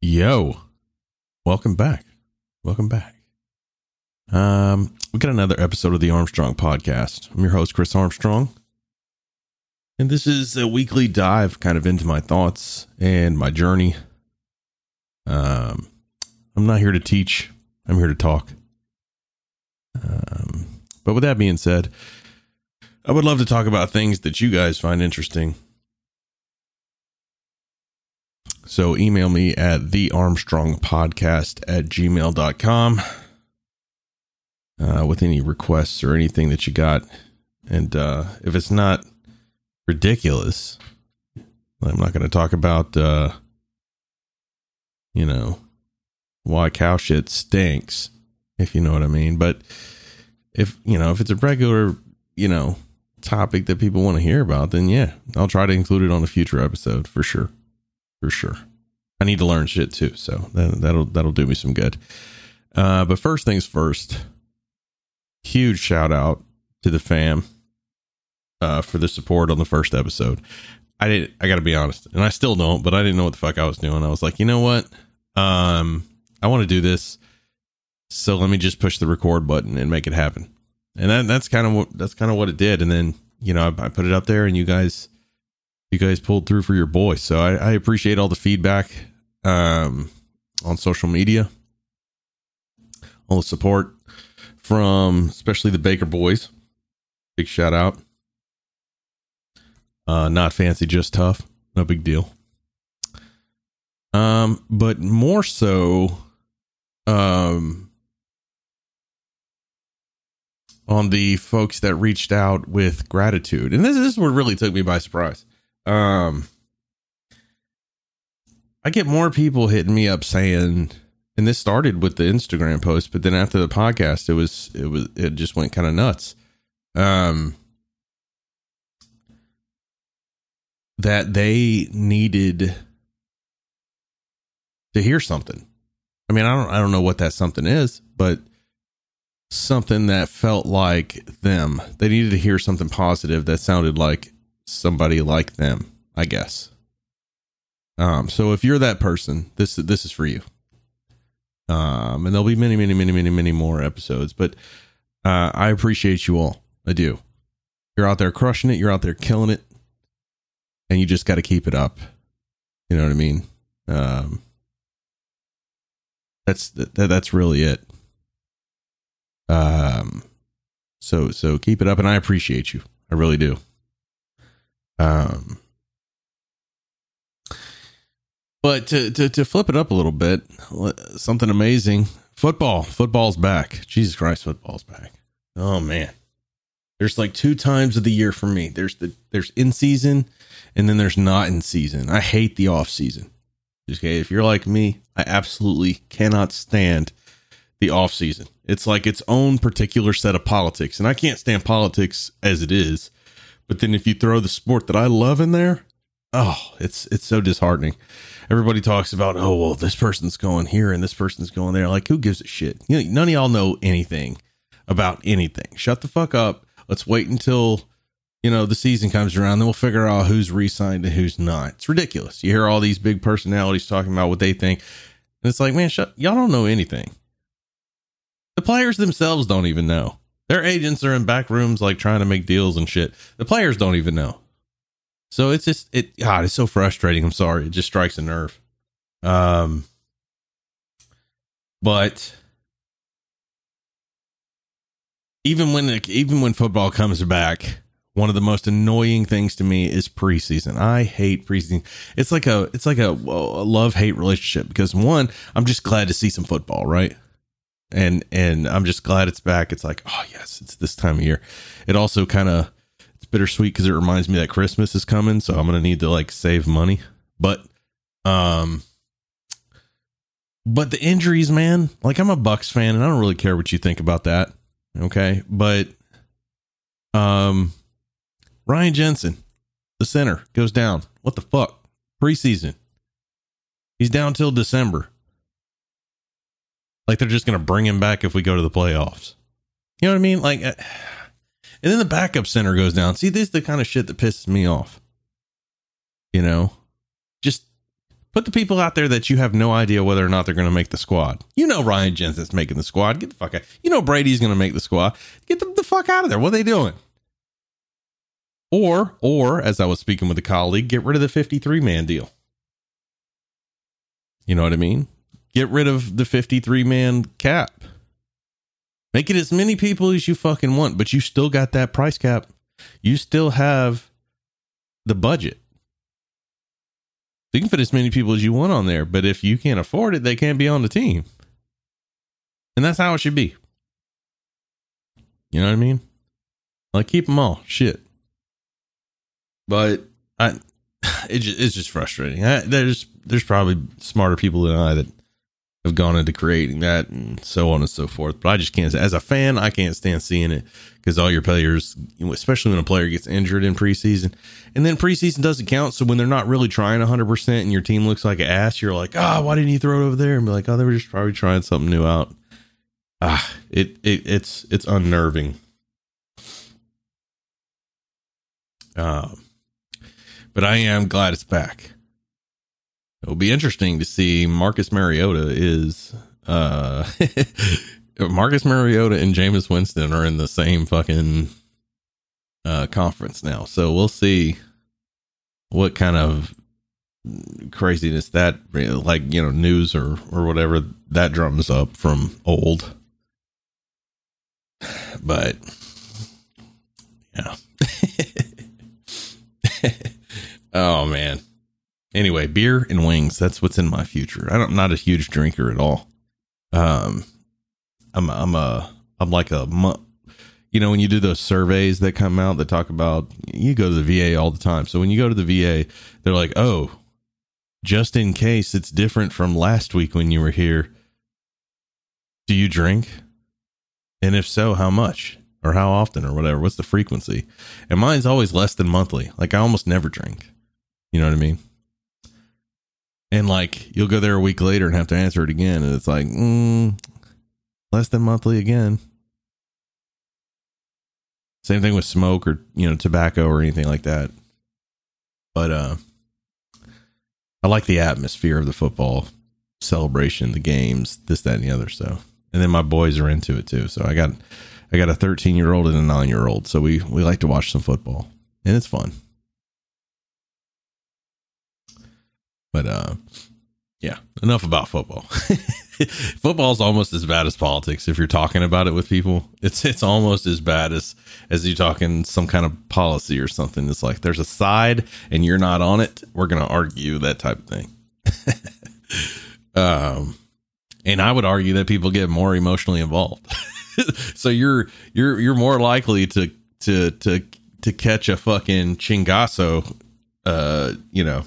Yo, welcome back. Welcome back. Um, we got another episode of the Armstrong podcast. I'm your host, Chris Armstrong. And this is a weekly dive kind of into my thoughts and my journey. Um, I'm not here to teach, I'm here to talk. Um, but with that being said, I would love to talk about things that you guys find interesting. So email me at thearmstrongpodcast at gmail.com uh, with any requests or anything that you got. And uh, if it's not ridiculous, I'm not going to talk about, uh, you know, why cow shit stinks, if you know what I mean. But if, you know, if it's a regular, you know, topic that people want to hear about, then yeah, I'll try to include it on a future episode for sure. For sure. I need to learn shit too, so that, that'll that'll do me some good. Uh, but first things first, huge shout out to the fam uh, for the support on the first episode. I did. I got to be honest, and I still don't, but I didn't know what the fuck I was doing. I was like, you know what? Um, I want to do this, so let me just push the record button and make it happen. And that, that's kind of what that's kind of what it did. And then you know I, I put it up there, and you guys you guys pulled through for your boy. So I, I appreciate all the feedback um, on social media, all the support from especially the Baker boys. Big shout out. Uh, not fancy, just tough. No big deal. Um, but more so, um, on the folks that reached out with gratitude, and this, this is what really took me by surprise. Um, I get more people hitting me up saying, and this started with the Instagram post, but then after the podcast, it was it was it just went kind of nuts. Um, that they needed to hear something. I mean, I don't I don't know what that something is, but something that felt like them. They needed to hear something positive that sounded like somebody like them, I guess. Um, so if you're that person, this this is for you. Um, and there'll be many, many, many, many, many more episodes. But uh, I appreciate you all. I do. You're out there crushing it. You're out there killing it, and you just got to keep it up. You know what I mean? Um, that's that, that's really it. Um, so so keep it up, and I appreciate you. I really do. Um, but to, to to flip it up a little bit, something amazing. Football, football's back. Jesus Christ, football's back. Oh man, there's like two times of the year for me. There's the there's in season, and then there's not in season. I hate the off season. Okay, if you're like me, I absolutely cannot stand the off season. It's like its own particular set of politics, and I can't stand politics as it is. But then if you throw the sport that I love in there, oh, it's it's so disheartening. Everybody talks about, oh well, this person's going here and this person's going there. Like, who gives a shit? You know, none of y'all know anything about anything. Shut the fuck up. Let's wait until you know the season comes around, then we'll figure out who's re-signed and who's not. It's ridiculous. You hear all these big personalities talking about what they think, and it's like, man, shut. Y'all don't know anything. The players themselves don't even know. Their agents are in back rooms like trying to make deals and shit. The players don't even know. So it's just it God, it's so frustrating. I'm sorry. It just strikes a nerve. Um but even when even when football comes back, one of the most annoying things to me is preseason. I hate preseason. It's like a it's like a, a love hate relationship because one, I'm just glad to see some football, right? And and I'm just glad it's back. It's like, oh yes, it's this time of year. It also kind of it's bittersweet because it reminds me that Christmas is coming, so I'm gonna need to like save money. But um, but the injuries, man. Like I'm a Bucs fan, and I don't really care what you think about that. Okay, but um, Ryan Jensen, the center, goes down. What the fuck? Preseason. He's down till December. Like they're just going to bring him back if we go to the playoffs. You know what I mean? Like, uh, and then the backup center goes down. See, this is the kind of shit that pisses me off. You know, just Put the people out there that you have no idea whether or not they're going to make the squad. You know Ryan Jensen's making the squad. Get the fuck out. You know Brady's going to make the squad. Get the fuck out of there. What are they doing? Or, or as I was speaking with a colleague, get rid of the 53 man deal. You know what I mean? Get rid of the 53 man cap. Make it as many people as you fucking want, but you still got that price cap. You still have the budget. you can fit as many people as you want on there, but if you can't afford it, they can't be on the team. And that's how it should be. You know what I mean? Like keep them all. Shit. But I, it just, it's just frustrating. I, there's there's probably smarter people than I that have gone into creating that and so on and so forth. But I just can't. As a fan, I can't stand seeing it because all your players, especially when a player gets injured in preseason, and then preseason doesn't count. So when they're not really trying 100 percent and your team looks like an ass, you're like, ah, oh, why didn't you throw it over there? And be like, oh, they were just probably trying something new out. Ah, it, it it's it's unnerving. Um, but I am glad it's back. It'll be interesting to see Marcus Mariota is uh Marcus Mariota and Jameis Winston are in the same fucking uh conference now. So we'll see what kind of craziness that like, you know, news or or whatever that drums up from old. But yeah. oh man. Anyway, beer and wings. That's what's in my future. I am not a huge drinker at all. Um, I'm I'm a I'm like a you know when you do those surveys that come out that talk about you go to the VA all the time. So when you go to the VA, they're like, oh, just in case it's different from last week when you were here. Do you drink? And if so, how much? Or how often or whatever? What's the frequency? And mine's always less than monthly. Like I almost never drink. You know what I mean? And like you'll go there a week later and have to answer it again and it's like mm, less than monthly again. Same thing with smoke or you know tobacco or anything like that. But uh i like the atmosphere of the football celebration the games this that and the other so. And then my boys are into it too so i got i got a 13 year old and a 9 year old so we we like to watch some football and it's fun But uh, yeah, enough about football. Football is almost as bad as politics if you're talking about it with people. It's it's almost as bad as as you talking some kind of policy or something. It's like there's a side and you're not on it. We're gonna argue that type of thing. um, and I would argue that people get more emotionally involved. so you're you're you're more likely to to to to catch a fucking chingazo, uh, you know,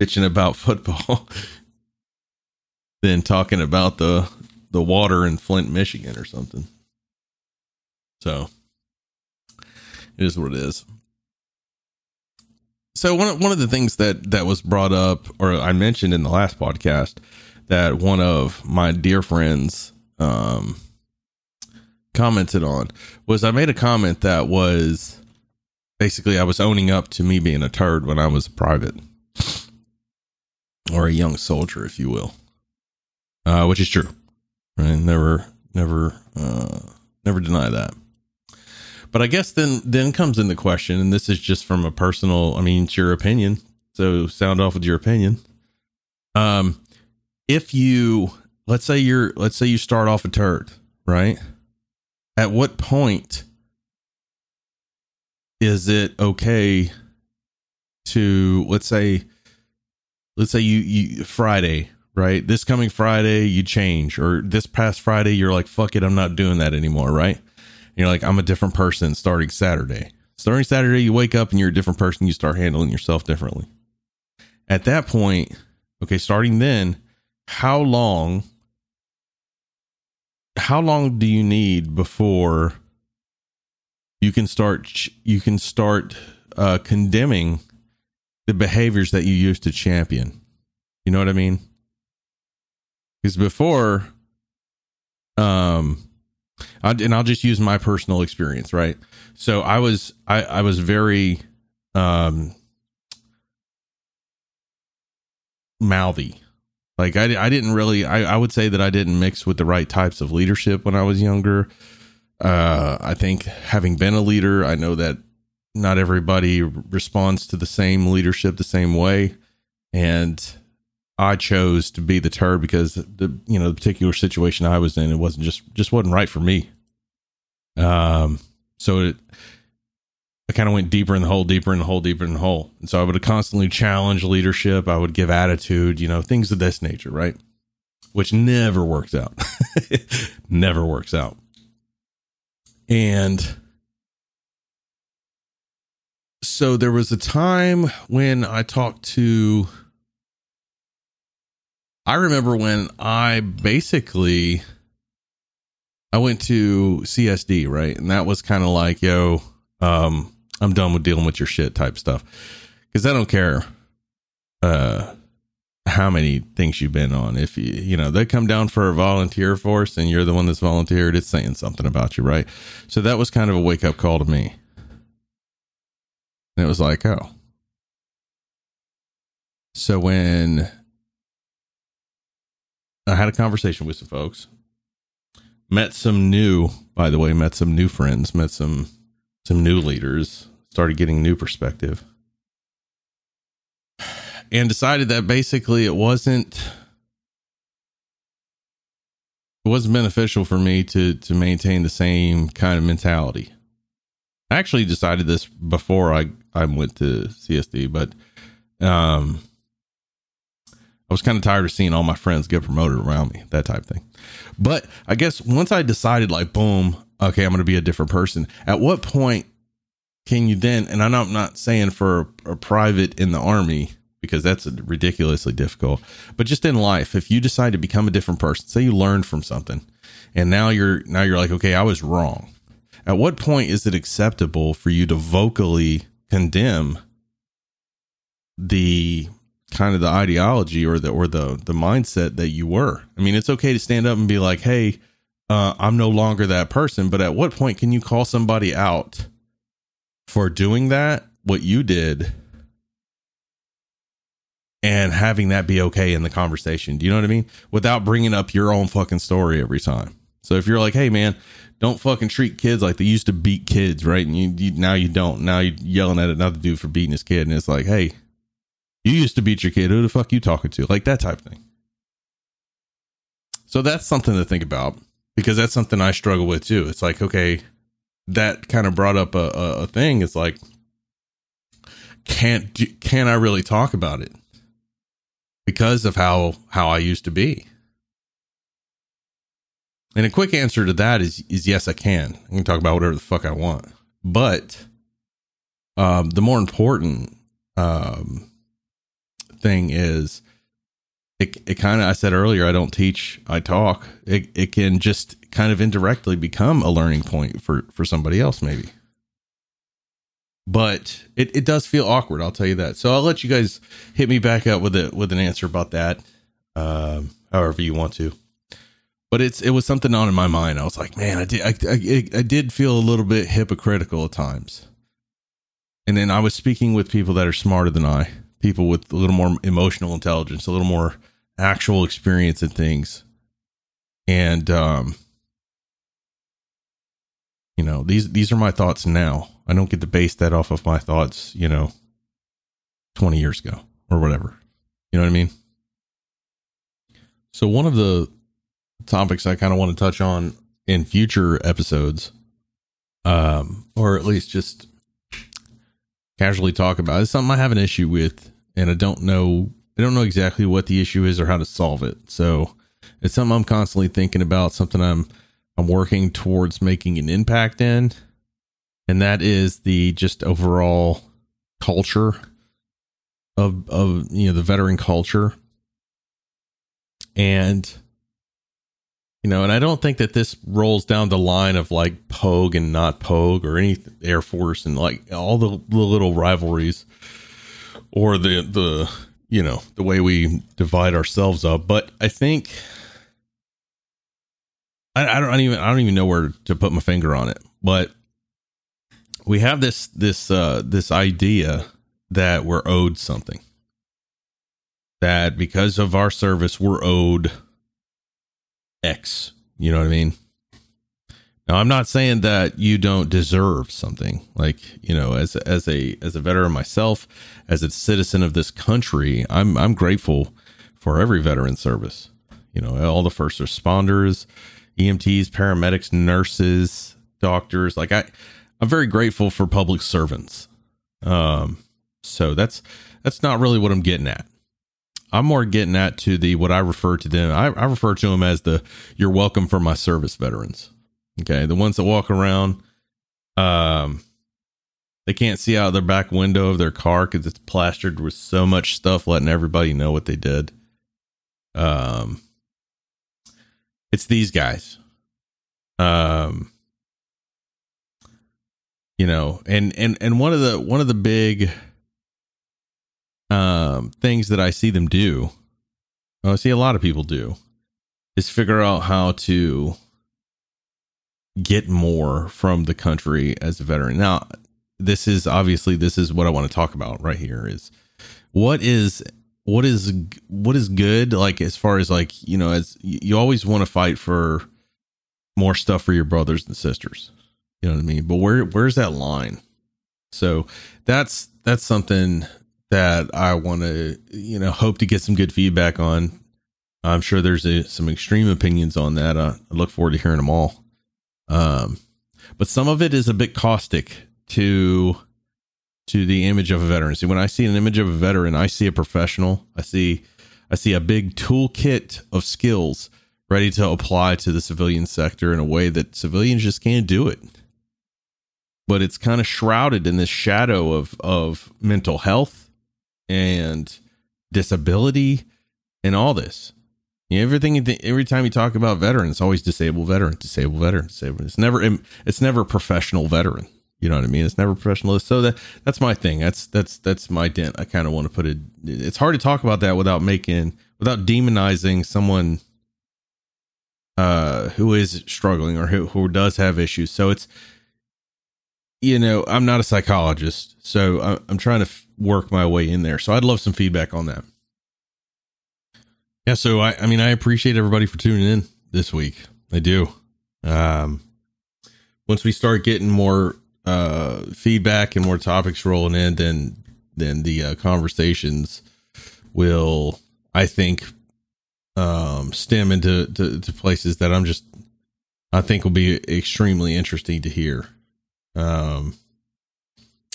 bitching about football than talking about the the water in Flint, Michigan or something. So it is what it is. So one one of the things that that was brought up or I mentioned in the last podcast that one of my dear friends um commented on was I made a comment that was basically I was owning up to me being a turd when I was private or a young soldier, if you will, uh, which is true. Right? Never, never, uh, never deny that. But I guess then then comes in the question, and this is just from a personal. I mean, it's your opinion, so sound off with your opinion. Um, if you let's say you're let's say you start off a turd, right? At what point is it okay to let's say let's say you you Friday, right? This coming Friday you change or this past Friday you're like fuck it, I'm not doing that anymore, right? And you're like I'm a different person starting Saturday. Starting Saturday you wake up and you're a different person, you start handling yourself differently. At that point, okay, starting then, how long how long do you need before you can start you can start uh, condemning the behaviors that you used to champion. You know what I mean? Because before, um, I, and I'll just use my personal experience, right? So I was, I, I was very, um, mouthy. Like I, I didn't really, I, I would say that I didn't mix with the right types of leadership when I was younger. Uh, I think having been a leader, I know that not everybody responds to the same leadership the same way. And I chose to be the turd because the, you know, the particular situation I was in, it wasn't just, just wasn't right for me. Um, so it, I kind of went deeper in the hole, deeper in the hole, deeper in the hole. And so I would constantly challenge leadership. I would give attitude, you know, things of this nature, right? Which never works out. never works out. And so there was a time when I talked to, I remember when I basically, I went to CSD, right? And that was kind of like, yo, um, I'm done with dealing with your shit type stuff. Cause I don't care, uh, how many things you've been on. If you, you know, they come down for a volunteer force and you're the one that's volunteered, it's saying something about you, right? So that was kind of a wake up call to me. And it was like, oh. So when I had a conversation with some folks, met some new, by the way, met some new friends, met some some new leaders, started getting new perspective, and decided that basically it wasn't it wasn't beneficial for me to to maintain the same kind of mentality. I actually decided this before I I went to CSD, but um I was kind of tired of seeing all my friends get promoted around me, that type of thing. But I guess once I decided, like, boom, okay, I'm going to be a different person. At what point can you then, and I'm not, I'm not saying for a, a private in the army, because that's ridiculously difficult, but just in life, if you decide to become a different person, say you learned from something and now you're, now you're like, okay, I was wrong. At what point is it acceptable for you to vocally condemn the kind of the ideology or the or the the mindset that you were. I mean, it's okay to stand up and be like, "Hey, uh, I'm no longer that person." But at what point can you call somebody out for doing that? What you did, and having that be okay in the conversation. Do you know what I mean? Without bringing up your own fucking story every time. So if you're like, "Hey, man." Don't fucking treat kids like they used to beat kids, right? And you, you now you don't. Now you're yelling at another dude for beating his kid, and it's like, hey, you used to beat your kid. Who the fuck you talking to? Like that type of thing. So that's something to think about because that's something I struggle with too. It's like, okay, that kind of brought up a, a, a thing. It's like, can't can I really talk about it because of how how I used to be? And a quick answer to that is is yes, I can. I can talk about whatever the fuck I want. But um, the more important um, thing is it, it kind of i said earlier i don't teach i talk it, it can just kind of indirectly become a learning point for for somebody else maybe but it, it does feel awkward i'll tell you that so i'll let you guys hit me back up with it with an answer about that um, however you want to but it's it was something on in my mind i was like man i did I, I, I did feel a little bit hypocritical at times and then i was speaking with people that are smarter than i people with a little more emotional intelligence, a little more actual experience in things. And um you know, these these are my thoughts now. I don't get to base that off of my thoughts, you know, 20 years ago or whatever. You know what I mean? So one of the topics I kind of want to touch on in future episodes um or at least just casually talk about. It's something I have an issue with, and I don't know. I don't know exactly what the issue is or how to solve it. So it's something I'm constantly thinking about. Something I'm I'm working towards making an impact in, and that is the just overall culture of of you know the veteran culture and you know, and I don't think that this rolls down the line of like Pogue and not Pogue or any Air Force and like all the, the little rivalries or the the you know the way we divide ourselves up. But I think I, I don't even I don't even know where to put my finger on it. But we have this this uh this idea that we're owed something that because of our service, we're owed X. You know what I mean? Now, I'm not saying that you don't deserve something. Like, you know, as as a as a veteran myself, as a citizen of this country, I'm I'm grateful for every veteran service. You know, all the first responders, EMTs, paramedics, nurses, doctors. Like I I'm very grateful for public servants. Um so that's that's not really what I'm getting at. I'm more getting at to the what I refer to them. I, I refer to them as the you're welcome for my service veterans Okay, the ones that walk around, um, they can't see out their back window of their car because it's plastered with so much stuff, letting everybody know what they did. Um, it's these guys. Um, you know, and and and one of the one of the big um things that I see them do, I see a lot of people do, is figure out how to get more from the country as a veteran. Now, this is obviously this is what I want to talk about right here is what is what is what is good like as far as like, you know, as you always want to fight for more stuff for your brothers and sisters. You know what I mean? But where where's that line? So that's that's something that I want to, you know, hope to get some good feedback on. I'm sure there's a, some extreme opinions on that. Uh, I look forward to hearing them all. Um, but some of it is a bit caustic to to the image of a veteran. See, when I see an image of a veteran, I see a professional. I see I see a big toolkit of skills ready to apply to the civilian sector in a way that civilians just can't do it. But it's kind of shrouded in this shadow of of mental health and disability and all this. Yeah, everything every time you talk about veterans, always disabled veteran, disabled veteran, disabled. It's never it's never professional veteran. You know what I mean? It's never professional. So that that's my thing. That's that's that's my dent. I kind of want to put it. It's hard to talk about that without making without demonizing someone uh who is struggling or who who does have issues. So it's you know I'm not a psychologist, so I'm trying to work my way in there. So I'd love some feedback on that. Yeah, so I, I mean, I appreciate everybody for tuning in this week. I do. Um, once we start getting more uh, feedback and more topics rolling in, then then the uh, conversations will, I think, um, stem into to, to places that I'm just, I think, will be extremely interesting to hear. Um,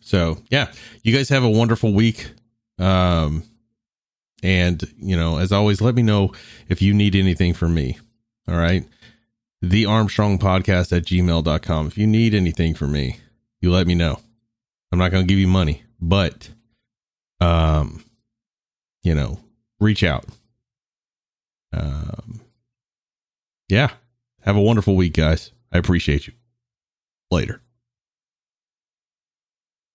so yeah, you guys have a wonderful week. Um, and, you know, as always, let me know if you need anything from me. All right. The Armstrong podcast at gmail.com. If you need anything from me, you let me know. I'm not going to give you money, but, um, you know, reach out. Um, yeah. Have a wonderful week, guys. I appreciate you. Later.